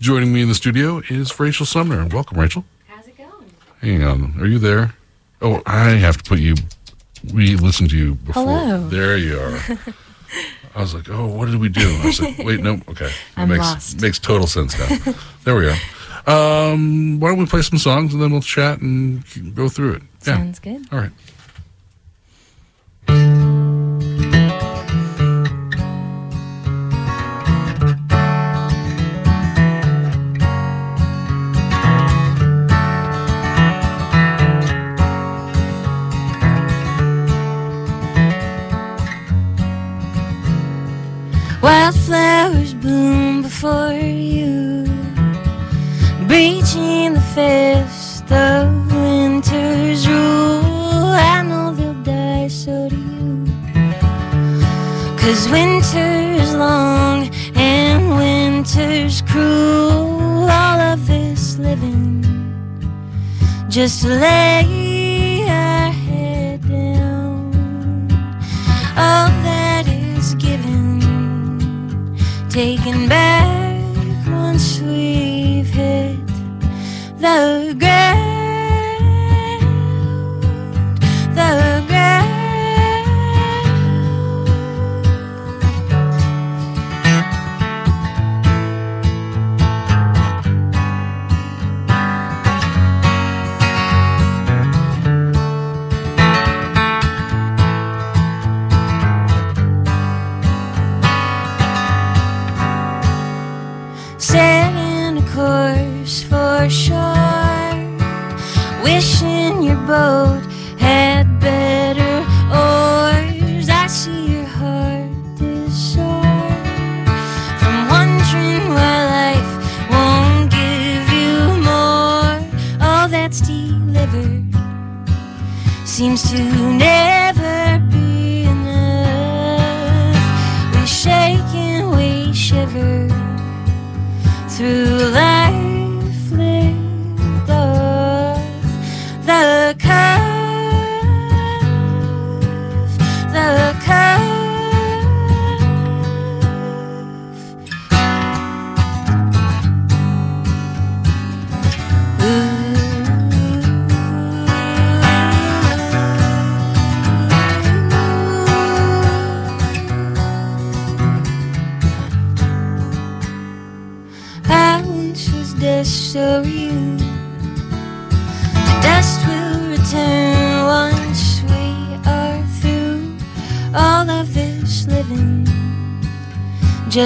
Joining me in the studio is Rachel Sumner. Welcome, Rachel. How's it going? Hang on. Are you there? Oh, I have to put you. We listened to you before. Hello. There you are. I was like, oh, what did we do? I was like, wait, no, okay. It I'm makes, lost. Makes total sense now. there we are. Um, why don't we play some songs and then we'll chat and go through it? Yeah. Sounds good. All right. Wildflowers bloom before you, breaching the fist of winter's rule. I know they'll die, so do you. Cause winter's long and winter's cruel. All of this living just to lay taken back once we've hit the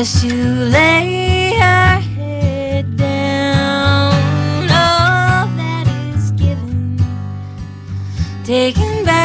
Just you lay our head down, all that is given, taken back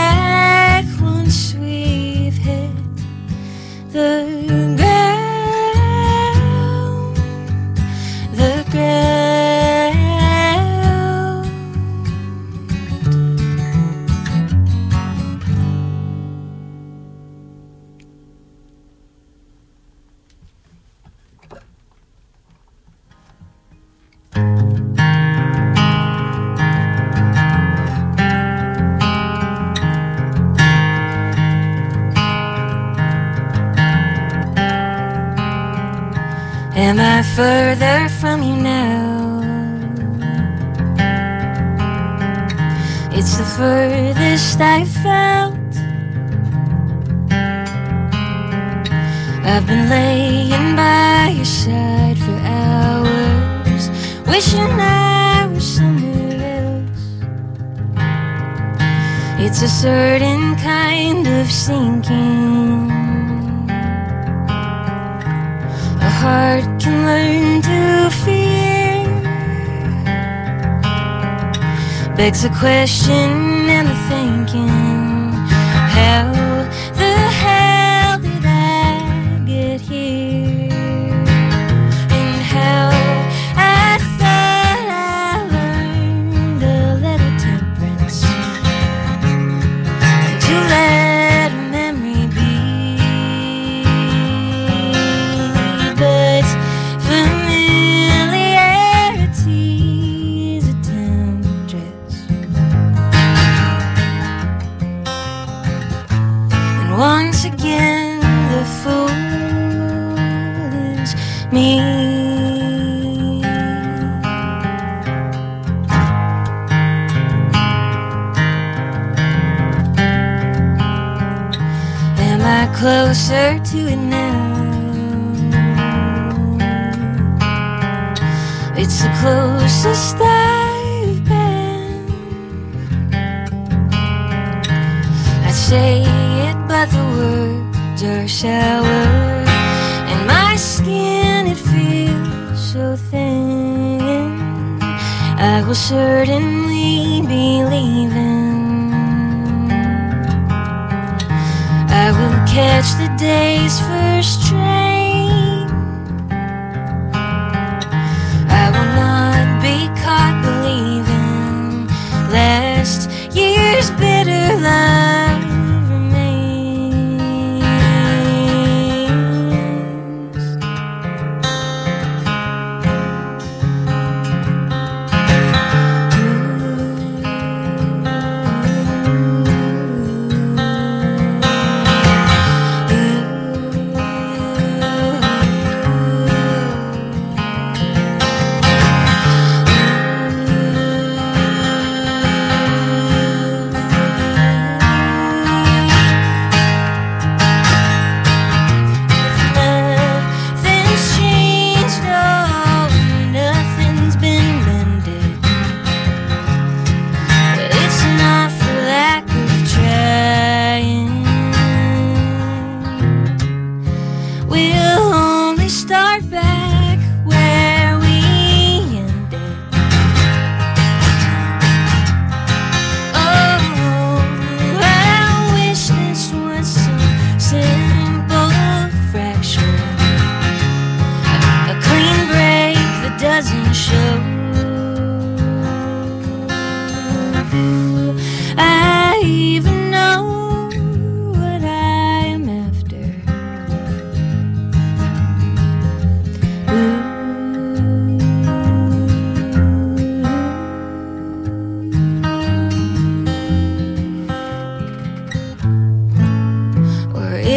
Begs the question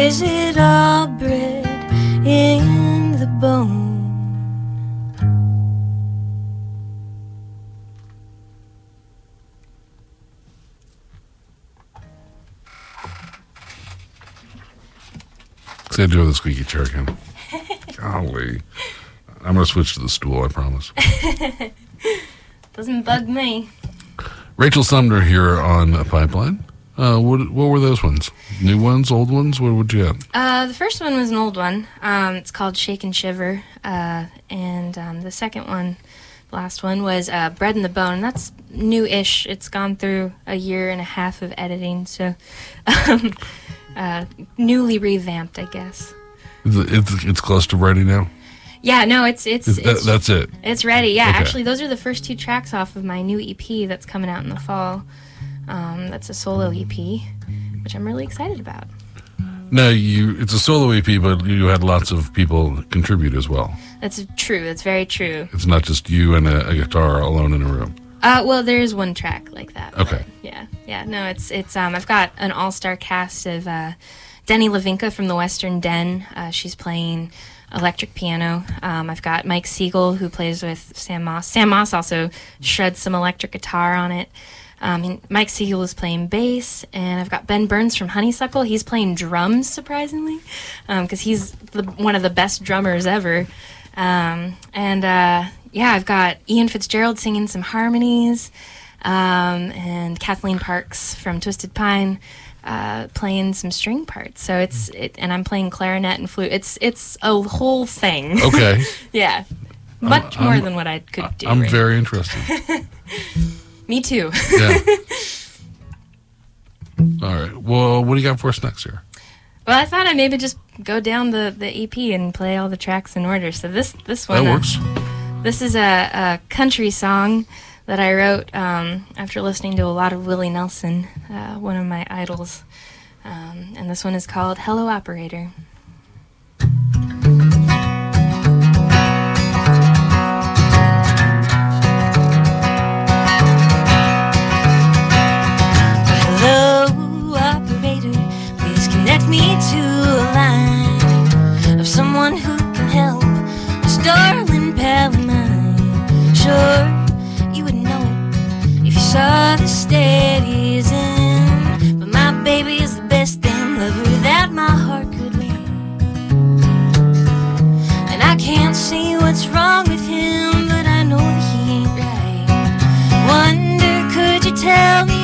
is it all bred in the bone? I do have the squeaky chair again. Golly. I'm going to switch to the stool, I promise. Doesn't bug me. Rachel Sumner here on a Pipeline. Uh, what, what were those ones? New ones, old ones? What would you have? Uh, the first one was an old one. Um, it's called Shake and Shiver. Uh, and um, the second one, last one, was uh, Bred in the Bone. And that's new ish. It's gone through a year and a half of editing. So um, uh, newly revamped, I guess. It's, it's, it's close to ready now? Yeah, no, it's it's Is that, it's, that's it. it's ready. Yeah, Okay. actually, those are the first two tracks off of my new EP that's coming out in the fall. Um, that's a solo EP, which I'm really excited about. No, you. It's a solo EP, but you had lots of people contribute as well. That's true. That's very true. It's not just you and a, a guitar alone in a room. Uh, well, there is one track like that. Okay. Yeah, yeah. No, it's it's. Um, I've got an all-star cast of uh, Denny Lavinka from the Western Den. Uh, she's playing electric piano. Um, I've got Mike Siegel who plays with Sam Moss. Sam Moss also shreds some electric guitar on it. Um, and Mike Siegel is playing bass, and I've got Ben Burns from Honeysuckle. He's playing drums, surprisingly, because he's the, one of the best drummers ever. Um, and uh, yeah, I've got Ian Fitzgerald singing some harmonies, um, and Kathleen Parks from Twisted Pine uh, playing some string parts. So it's it, and I'm playing clarinet and flute. It's it's a whole thing. Okay. yeah, much more I'm- than what I could do. I'm right very interested. Me too. Yeah. All right. Well, what do you got for us next year? well, I thought I'd maybe just go down the, the EP and play all the tracks in order. So this this one That uh, works. This is a, a country song that I wrote um, after listening to a lot of Willie Nelson, uh, one of my idols. Um, and this one is called Hello Operator. Hello, operator, please connect me to a line of someone who can help this darling pal of mine. Sure, you would know it if you saw the state he's in, but my baby is the best damn lover that my heart could win, and I can't see what's wrong with him, but I know that he ain't right. Wonder, could you tell me?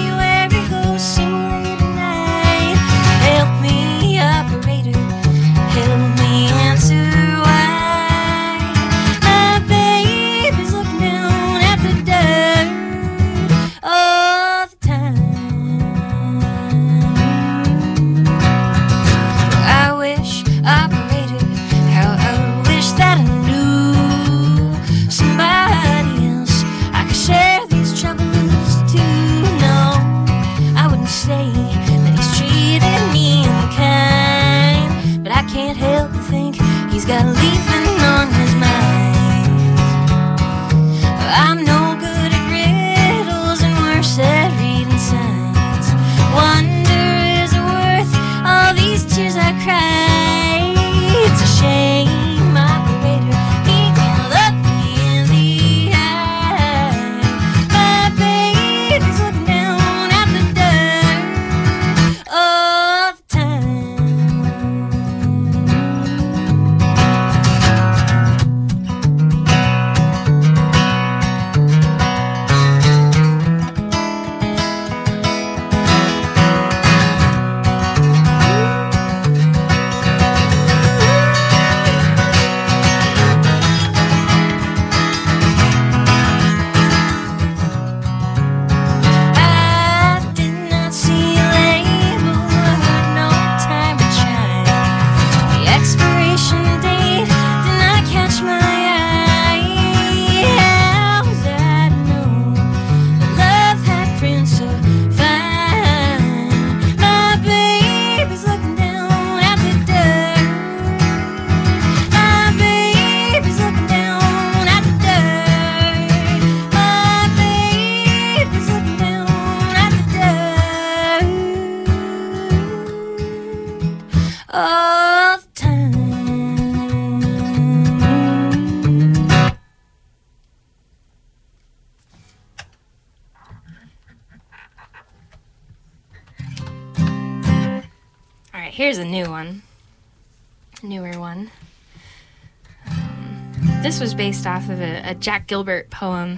this was based off of a, a Jack Gilbert poem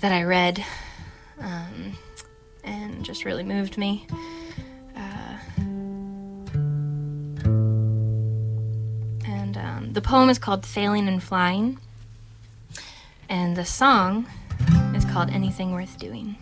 that I read um, and just really moved me. Uh, and um, the poem is called Failing and Flying, and the song is called Anything Worth Doing.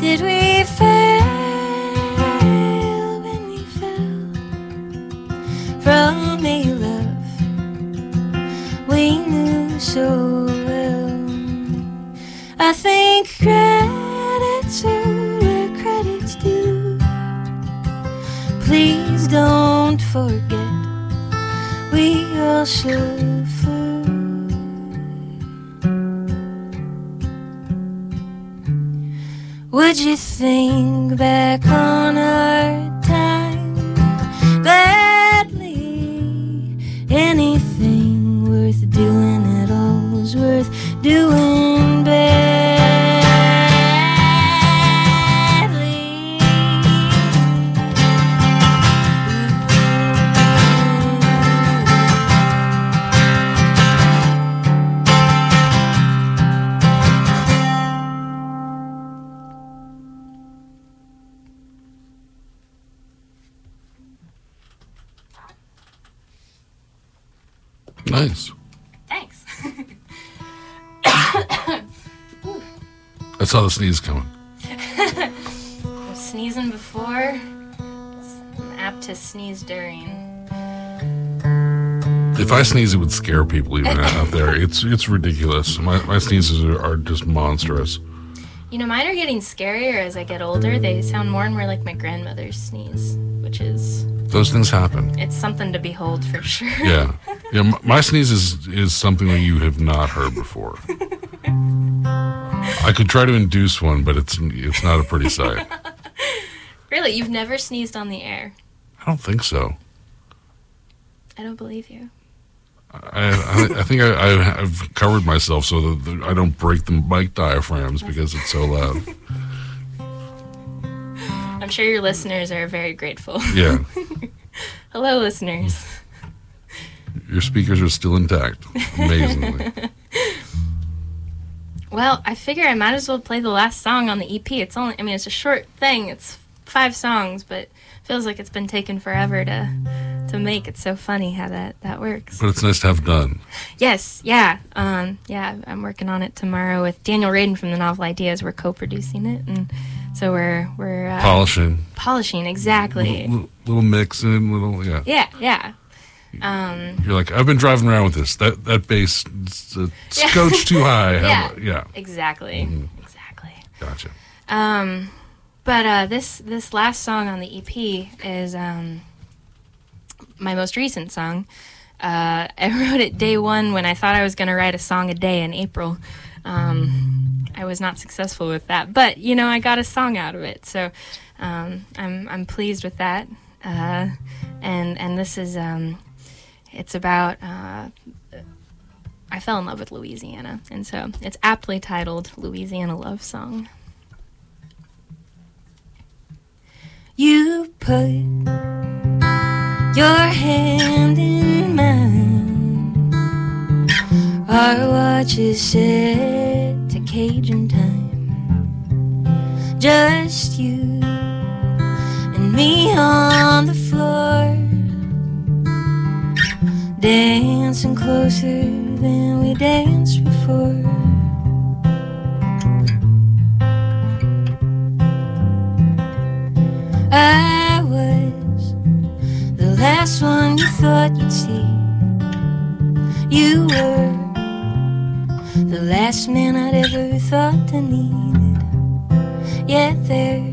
Did we fail sneeze coming. I'm sneezing before. I'm apt to sneeze during. If I sneeze, it would scare people even out there. It's it's ridiculous. My my sneezes are, are just monstrous. You know, mine are getting scarier as I get older. They sound more and more like my grandmother's sneeze, which is Those things happen. it's something to behold for sure. Yeah, yeah. m- My sneeze is is something that you have not heard before. I could try to induce one, but it's it's not a pretty sight. Really, you've never sneezed on the air? I don't think so. I don't believe you. I I, I think I, have covered myself so that the, I don't break the mic diaphragms because it's so loud. I'm sure your listeners are very grateful. Yeah, Hello, listeners. your speakers are still intact. Amazingly. Well, I figure I might as well play the last song on the EP. It's only, I mean, it's a short thing. It's five songs, but feels like it's been taken forever to to make. It's so funny how that that works. But it's nice to have done. Yes, yeah, um, yeah. I'm working on it tomorrow with Daniel Radin from the Novel Ideas. We're co-producing it, and so we're we're uh, Polishing, polishing exactly. little, little mixing, little yeah. Yeah, yeah. Um, You're like, I've been driving around with this. That that bass, it's a scotch too high. Yeah. yeah. exactly, exactly. Gotcha. Um, but uh, this this last song on the EP is um, my most recent song. Uh, I wrote it day one when I thought I was going to write a song a day in April. Um, I was not successful with that, but you know I got a song out of it, so um, I'm I'm pleased with that. Uh, and and this is um, it's about uh, I fell in love with Louisiana, and so it's aptly titled "Louisiana Love Song." You put your hand in mine. Our watches set to Cajun time. Just you and me on the floor. Dancing closer than we danced before. I was the last one you thought you'd see. You were the last man I'd ever thought to need. Yet there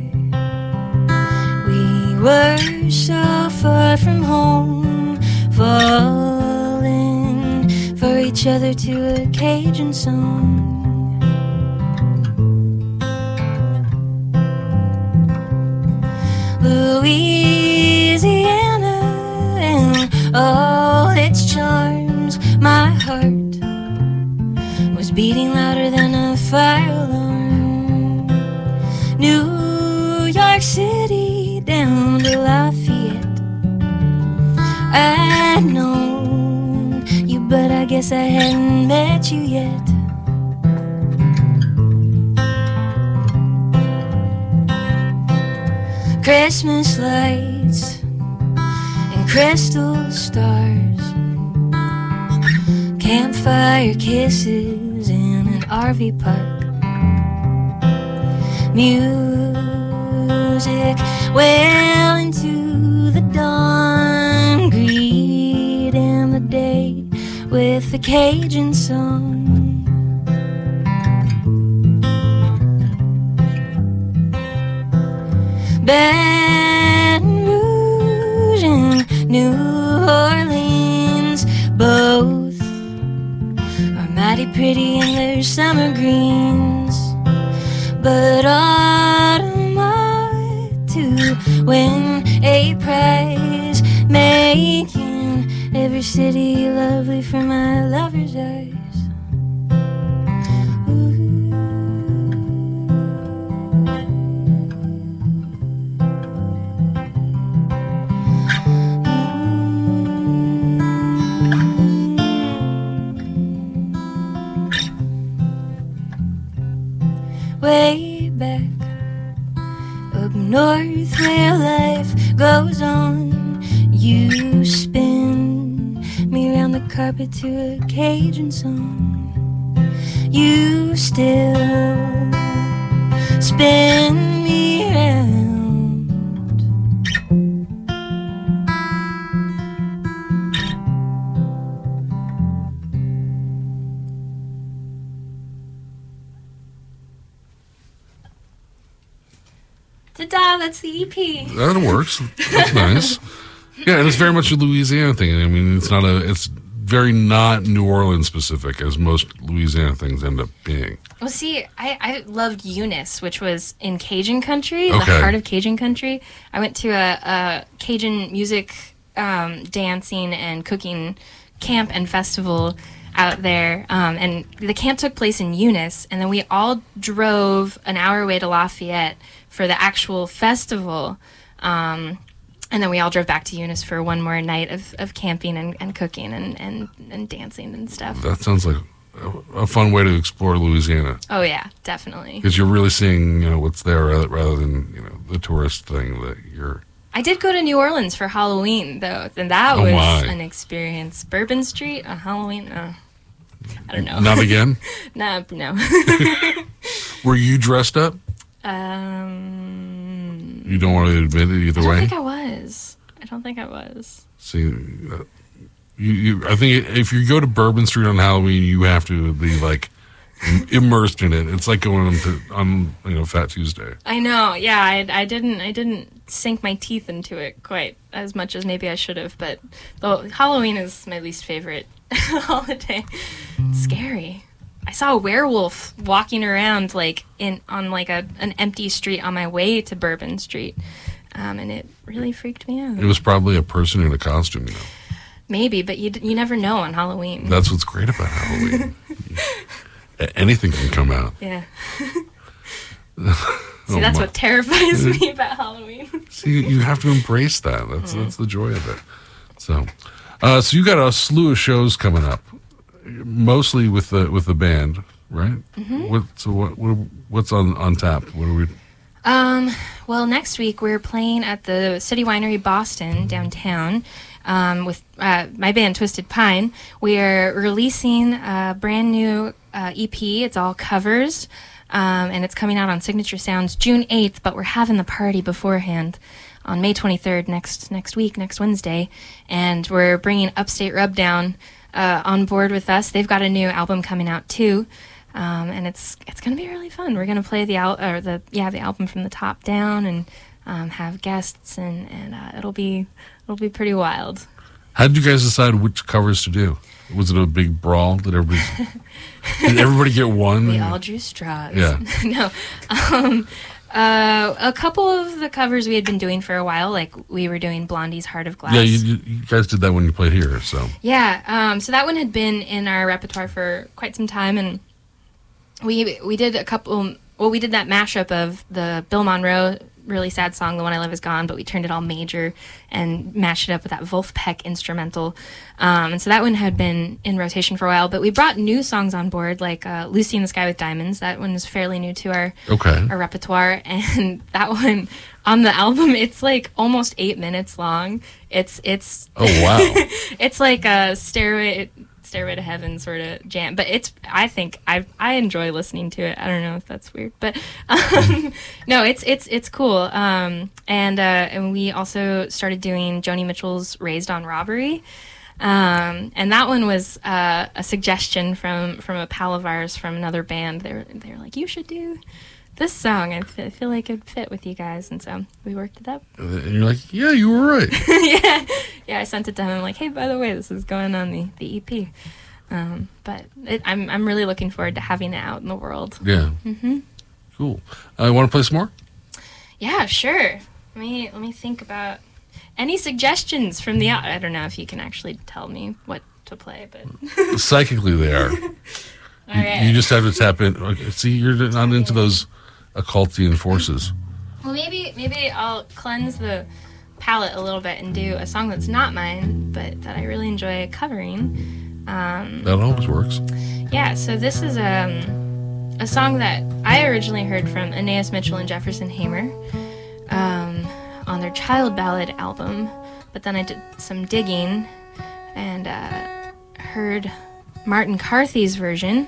we were so far from home, falling for each other to a Cajun song. Louisiana and all its charms, my heart was beating louder than a fire alarm. New York City down to Lafayette. I know guess I hadn't met you yet. Christmas lights and crystal stars, campfire kisses in an RV park, music well into the dawn, with a Cajun song. Baton Rouge and New Orleans both are mighty pretty in their summer greens, but autumn ought to win a prize, making every city lovely for my lover's eyes. way back up north where life goes on. You spin carpet to a Cajun song. You still spin me. Ta-da! That's the EP. That works. That's nice. Yeah, and it's very much a Louisiana thing. I mean, it's not a. It's very not New Orleans specific, as most Louisiana things end up being. Well, see, I, I loved Eunice, which was in Cajun country, the heart of Cajun country. I went to a, a Cajun music um, dancing and cooking camp and festival out there. Um, and the camp took place in Eunice, and then we all drove an hour away to Lafayette for the actual festival. Um, and then we all drove back to Eunice for one more night of, of camping and, and cooking and, and, and dancing and stuff. That sounds like a, fun way to explore Louisiana Oh, yeah, definitely. because you're really seeing you know what's there rather, rather than you know the tourist thing that you're. I did go to New Orleans for Halloween, though, and that Oh, was my. an experience. Bourbon Street on Halloween? Uh, I don't know. Not again. nah, no. Were you dressed up? um, You don't want to admit it either way. I don't think I was. See, uh, you, you. I think if you go to Bourbon Street on Halloween, you have to be like immersed in it. It's like going to on you know Fat Tuesday. I know. Yeah, I, I didn't. I didn't sink my teeth into it quite as much as maybe I should have. But the Halloween is my least favorite holiday. It's scary. I saw a werewolf walking around like in on like a an empty street on my way to Bourbon Street, um, and it really freaked me out. It was probably a person in a costume. You know, Maybe, but you you never know on Halloween. that's what's great about Halloween. Anything can come out. yeah. Oh, See, that's my- what terrifies me about Halloween. See, you have to embrace that. That's Mm-hmm. that's the joy of it. So, uh, so you got a slew of shows coming up, mostly with the with the band, right? Mm-hmm. What so what, what what's on on tap? What are we? Um, well, next week we're playing at the City Winery Boston downtown um, with uh, my band Twisted Pine. We are releasing a brand new uh, EP. It's all covers, um, and it's coming out on Signature Sounds June 8th. But we're having the party beforehand on May 23rd next next week, next Wednesday, and we're bringing Upstate Rubdown uh, on board with us. They've got a new album coming out too um, and it's it's gonna be really fun. We're gonna play the al- or the yeah the album from the top down and um, have guests and and uh, it'll be it'll be pretty wild. How did you guys decide which covers to do? Was it a big brawl? that everybody did everybody get one? We all drew straws. Yeah. no. Um, uh, a couple of the covers we had been doing for a while, like we were doing Blondie's Heart of Glass. yeah, you, you you guys did that when you played here. So Yeah, um, so that one had been in our repertoire for quite some time, and we we did a couple. Well, we did that mashup of the Bill Monroe really sad song, "The One I Love Is Gone," but we turned it all major and mashed it up with that Wolf Vulfpeck instrumental. Um, and so that one had been in rotation for a while. But we brought new songs on board, like uh, "Lucy in the Sky with Diamonds." That one is fairly new to our Okay. our repertoire, and that one on the album, it's like almost eight minutes long. It's it's Oh wow. it's like a stairway stairway to heaven sort of jam but it's i think i i enjoy listening to it. I don't know if that's weird but um, no it's it's it's cool. Um, and uh, and we also started doing joni mitchell's raised on robbery. Um, and that one was uh, a suggestion from from a pal of ours from another band. They're they're like you should do this song I feel like it'd fit with you guys and so we worked it up and you're like, yeah, you were right. yeah, yeah. I sent it to him. I'm like, hey, by the way, this is going on the the EP. Um, but it, I'm I'm really looking forward to having it out in the world. Yeah. Mm-hmm. Cool. Uh, want to play some more? Yeah, sure. Let me let me think about any suggestions from the. I don't know if you can actually tell me what to play, but Psychically, they are. all You, right. you just have to tap in. okay, See, you're not into those occultian forces. well, maybe maybe I'll cleanse the palette a little bit and do a song that's not mine, but that I really enjoy covering. Um, That always works. Yeah, so this is um, a song that I originally heard from Anaïs Mitchell and Jefferson Hamer um, on their Child Ballad album, but then I did some digging and uh, heard Martin Carthy's version,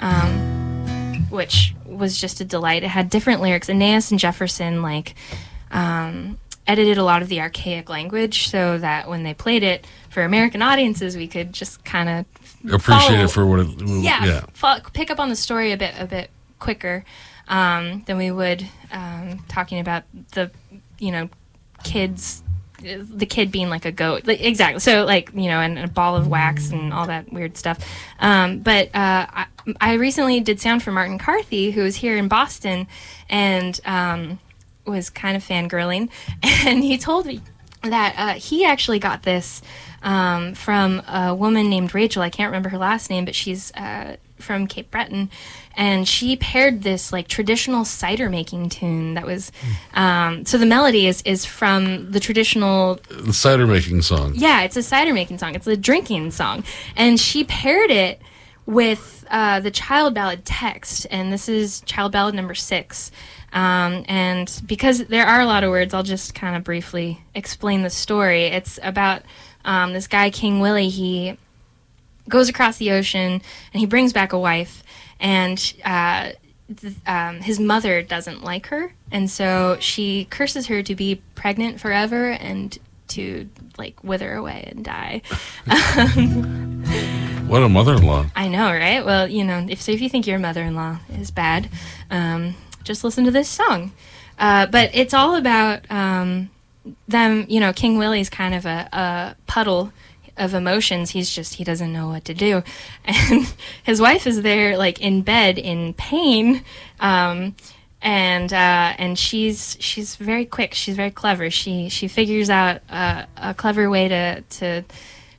um, which was just a delight. It had different lyrics. Anaïs and Jefferson, like, um, edited a lot of the archaic language so that when they played it for American audiences, we could just kind of Appreciate follow- it for what it. yeah, yeah. pick up on the story a bit a bit quicker um, than we would um, talking about the you know kids the kid being like a goat. Like, exactly. So like you know and a ball of wax and all that weird stuff. Um, but uh, I, I recently did sound for martin carthy who was here in boston and um, was kind of fangirling. And he told me that uh, he actually got this um, from a woman named Rachel. I can't remember her last name, but she's uh, from Cape Breton, and she paired this like traditional cider making tune that was. Um, so the melody is is from the traditional The cider making song. yeah, it's a cider making song. It's a drinking song, and she paired it with uh, the child ballad text, and this is child ballad number six. Um, and because there are a lot of words, I'll just kind of briefly explain the story. It's about um, this guy King Willie. He goes across the ocean and he brings back a wife, and uh, th- um, his mother doesn't like her, and so she curses her to be pregnant forever and to like wither away and die. What a mother-in-law. I know, right? Well, you know, if so, if you think your mother-in-law is bad, um, just listen to this song. Uh, but it's all about um, them. You know, King Willie's kind of a, a puddle of emotions. He's just he doesn't know what to do, and his wife is there, like in bed in pain. Um, and uh, and she's she's very quick. She's very clever. She she figures out a, a clever way to to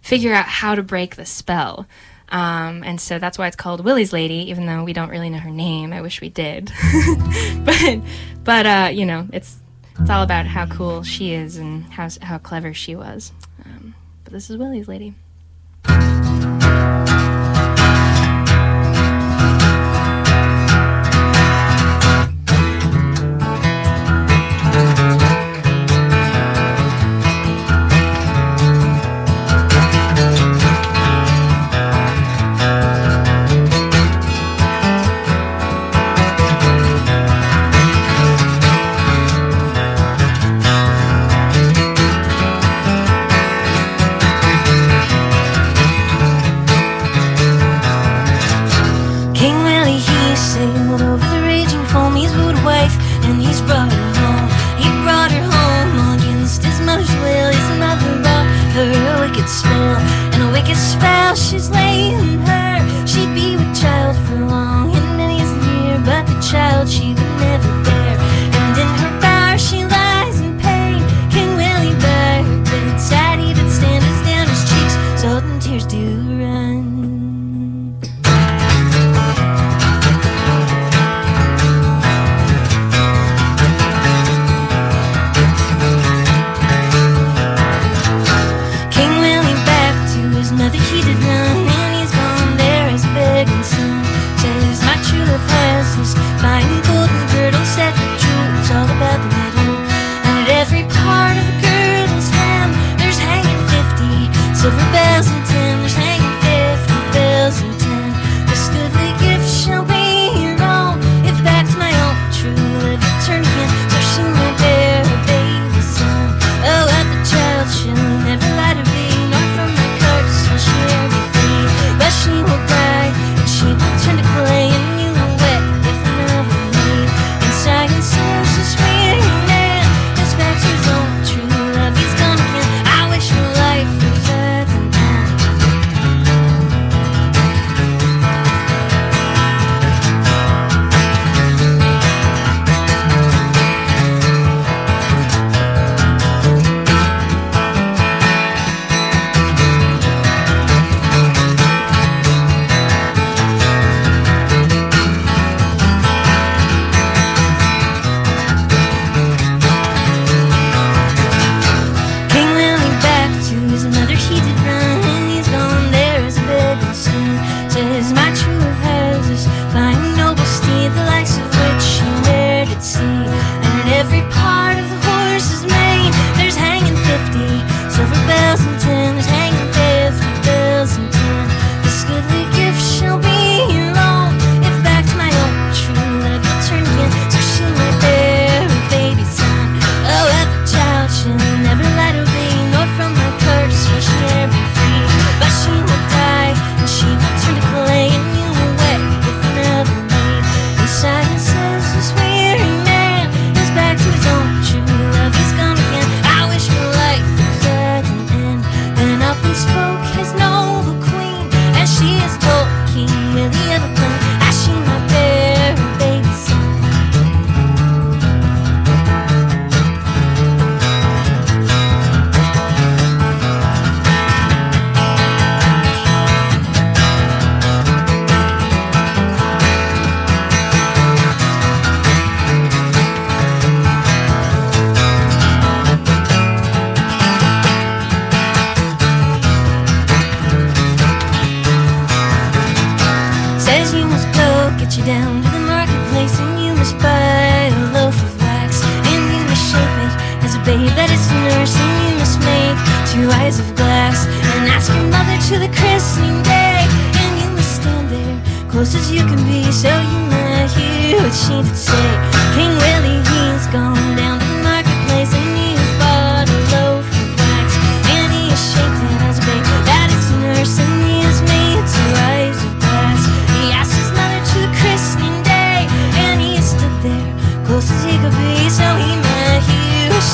figure out how to break the spell. Um, and so that's why it's called Willie's Lady, even though we don't really know her name. I wish we did, but but uh, you know it's it's all about how cool she is and how how clever she was. Um, but this is Willie's Lady. so for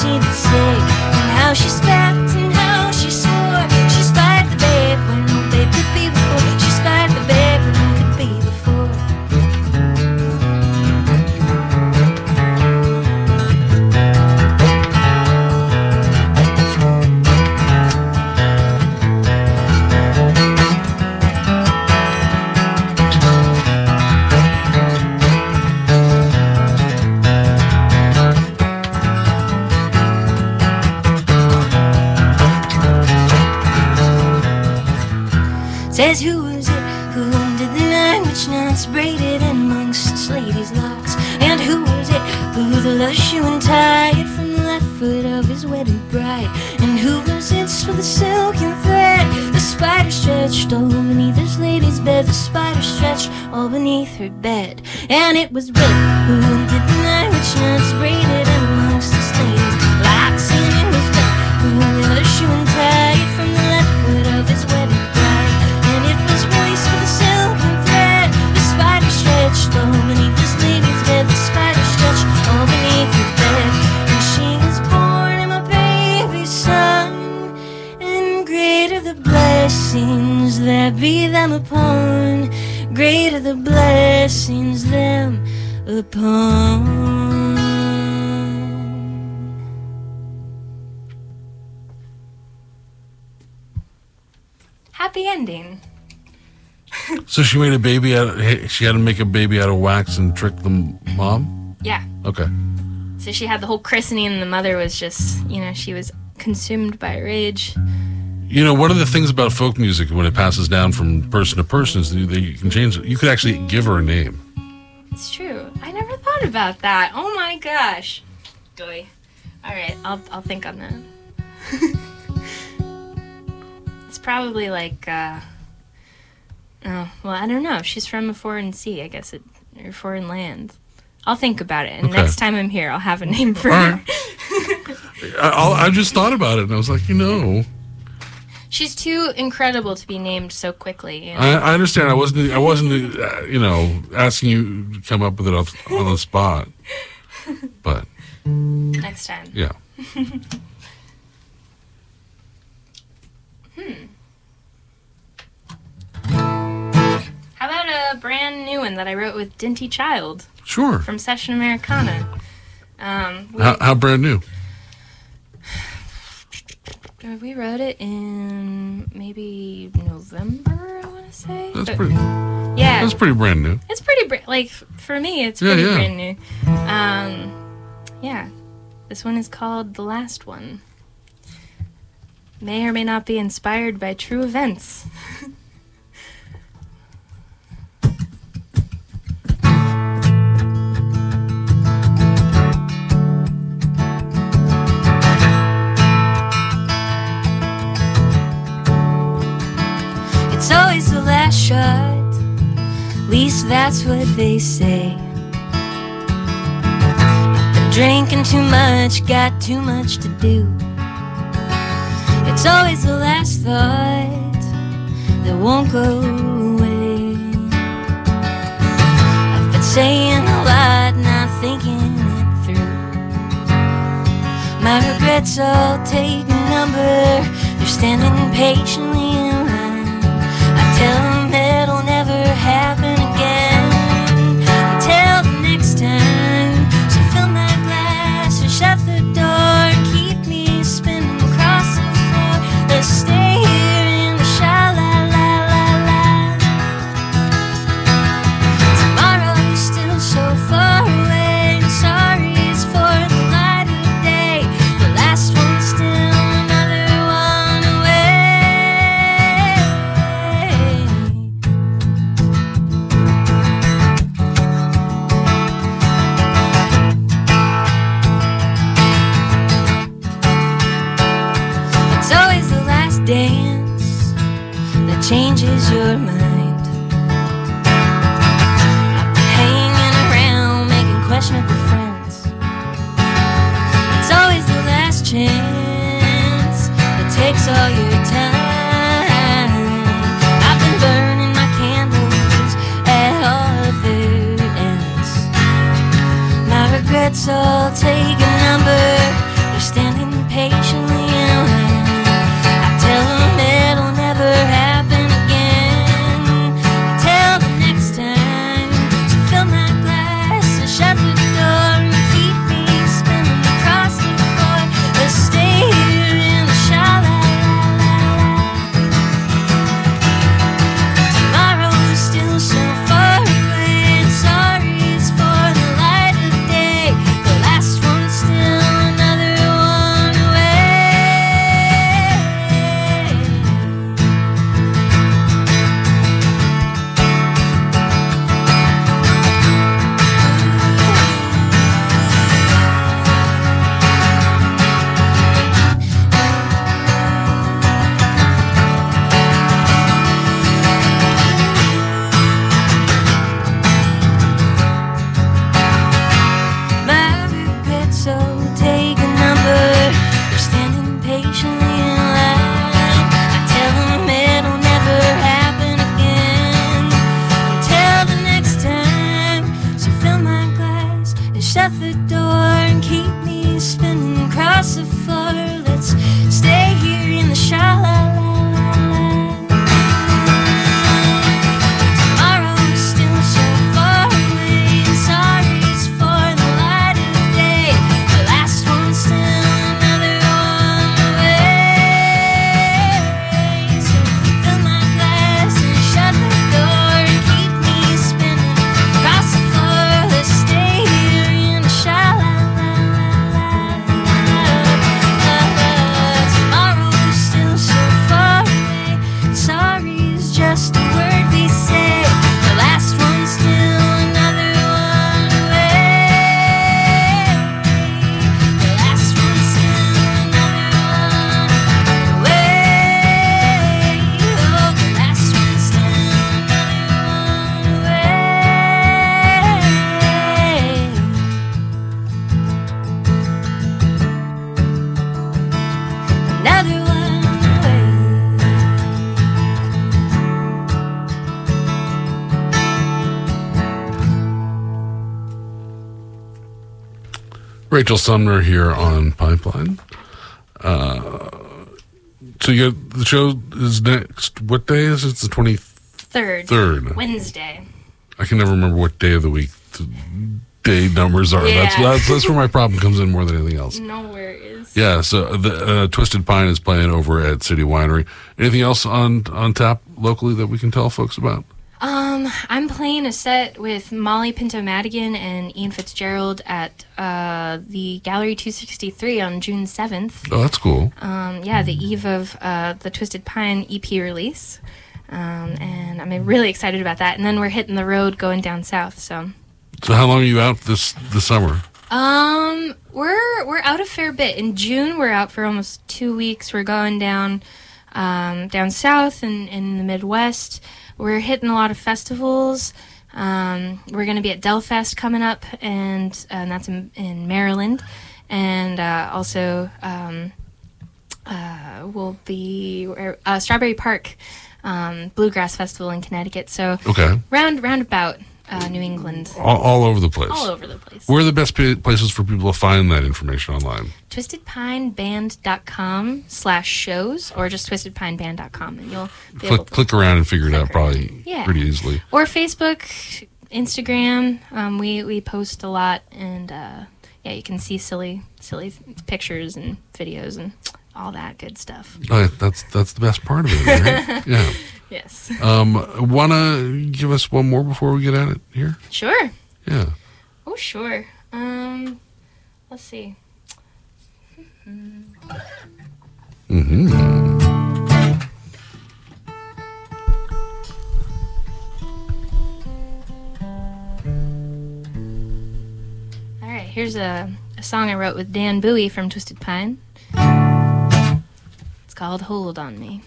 hear what Happy ending. So she made a baby out. Of, she had to make a baby out of wax and trick the mom. Yeah. Okay. So she had the whole christening, and the mother was just, you know, she was consumed by rage. You know, one of the things about folk music when it passes down from person to person is that you can change it. You could actually give her a name. It's true. I never thought about that. Oh my gosh. Goy. All right, I'll I'll think on that. probably like uh Oh, well, I don't know. She's from a foreign sea, I guess it or foreign land. I'll think about it, and Okay. next time I'm here, I'll have a name for All her. right. I, I'll- I just thought about it and I was like, you know, She's too incredible to be named so quickly. You know? I, I understand. I wasn't. I wasn't. Uh, you know, asking you to come up with it off, on the spot. But next time. yeah. How a brand new one that I wrote with Dinty Child Sure. from Session Americana? Um, we, How, how brand new? uh, we wrote it in maybe November, I want to say. That's But- pretty. Yeah, That's pretty brand new. it's pretty br- like for me, it's Yeah, pretty yeah. brand new. Um, yeah, this one is called "The Last One." May or may not be inspired by true events. that's what they say. I've been drinking too much, got too much to do. It's always the last thought that won't go away. I've been saying a lot, not thinking it through. My regrets all take number. They're standing patiently. I tell them changes your mind. Hanging around making questionable friends. It's always the last chance that takes all your time. I've been burning my candles at all their ends. My regrets all take a number. Rachel Sumner here on Pipeline. Uh, so you the show is next. What day is it? It's the twenty Third. third. Wednesday. I can never remember what day of the week the day numbers are. That's, that's that's where my problem comes in more than anything else. Nowhere is. Yeah. So the uh, Twisted Pine is playing over at City Winery. Anything else on on tap locally that we can tell folks about? Um, I'm playing a set with Molly Pinto Madigan and Ian Fitzgerald at uh, the Gallery 263 on June 7th. Oh, that's cool. Um, yeah, the eve of uh, the Twisted Pine EP release. Um, and I'm really excited about that. And then we're hitting the road going down south. So, So how long are you out this this summer? um, we're we're out a fair bit. In June, we're out for almost two weeks. We're going down um, down south and in the Midwest. We're hitting a lot of festivals. Um, we're going to be at Delfest coming up, and, and that's in, in Maryland. And uh, also, um, uh, will be uh, Strawberry Park um, Bluegrass Festival in Connecticut. So Okay. round roundabout uh, New England, All, all over the place. all over the place. Where are the best places for people to find that information online? twistedpineband.com slash shows or just twistedpineband.com and you'll be able Click to click around and figure it out probably Yeah. pretty easily. or facebook instagram um, we we post a lot and uh, yeah you can see silly silly pictures and videos and all that good stuff Uh, that's that's the best part of it, right? yeah. Yes Um, wanna give us one more before we get at it here? sure Yeah. oh sure um let's see Mm-hmm. all right here's a, a song i wrote with Dan Bui from twisted pine it's called hold on me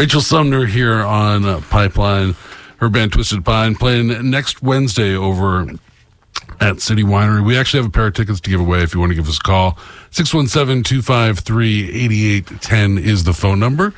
Rachel Sumner here on uh, Pipeline. Her band Twisted Pine playing next Wednesday over at City Winery. We actually have a pair of tickets to give away if you want to give us a call. 617 253 8810 is the phone number.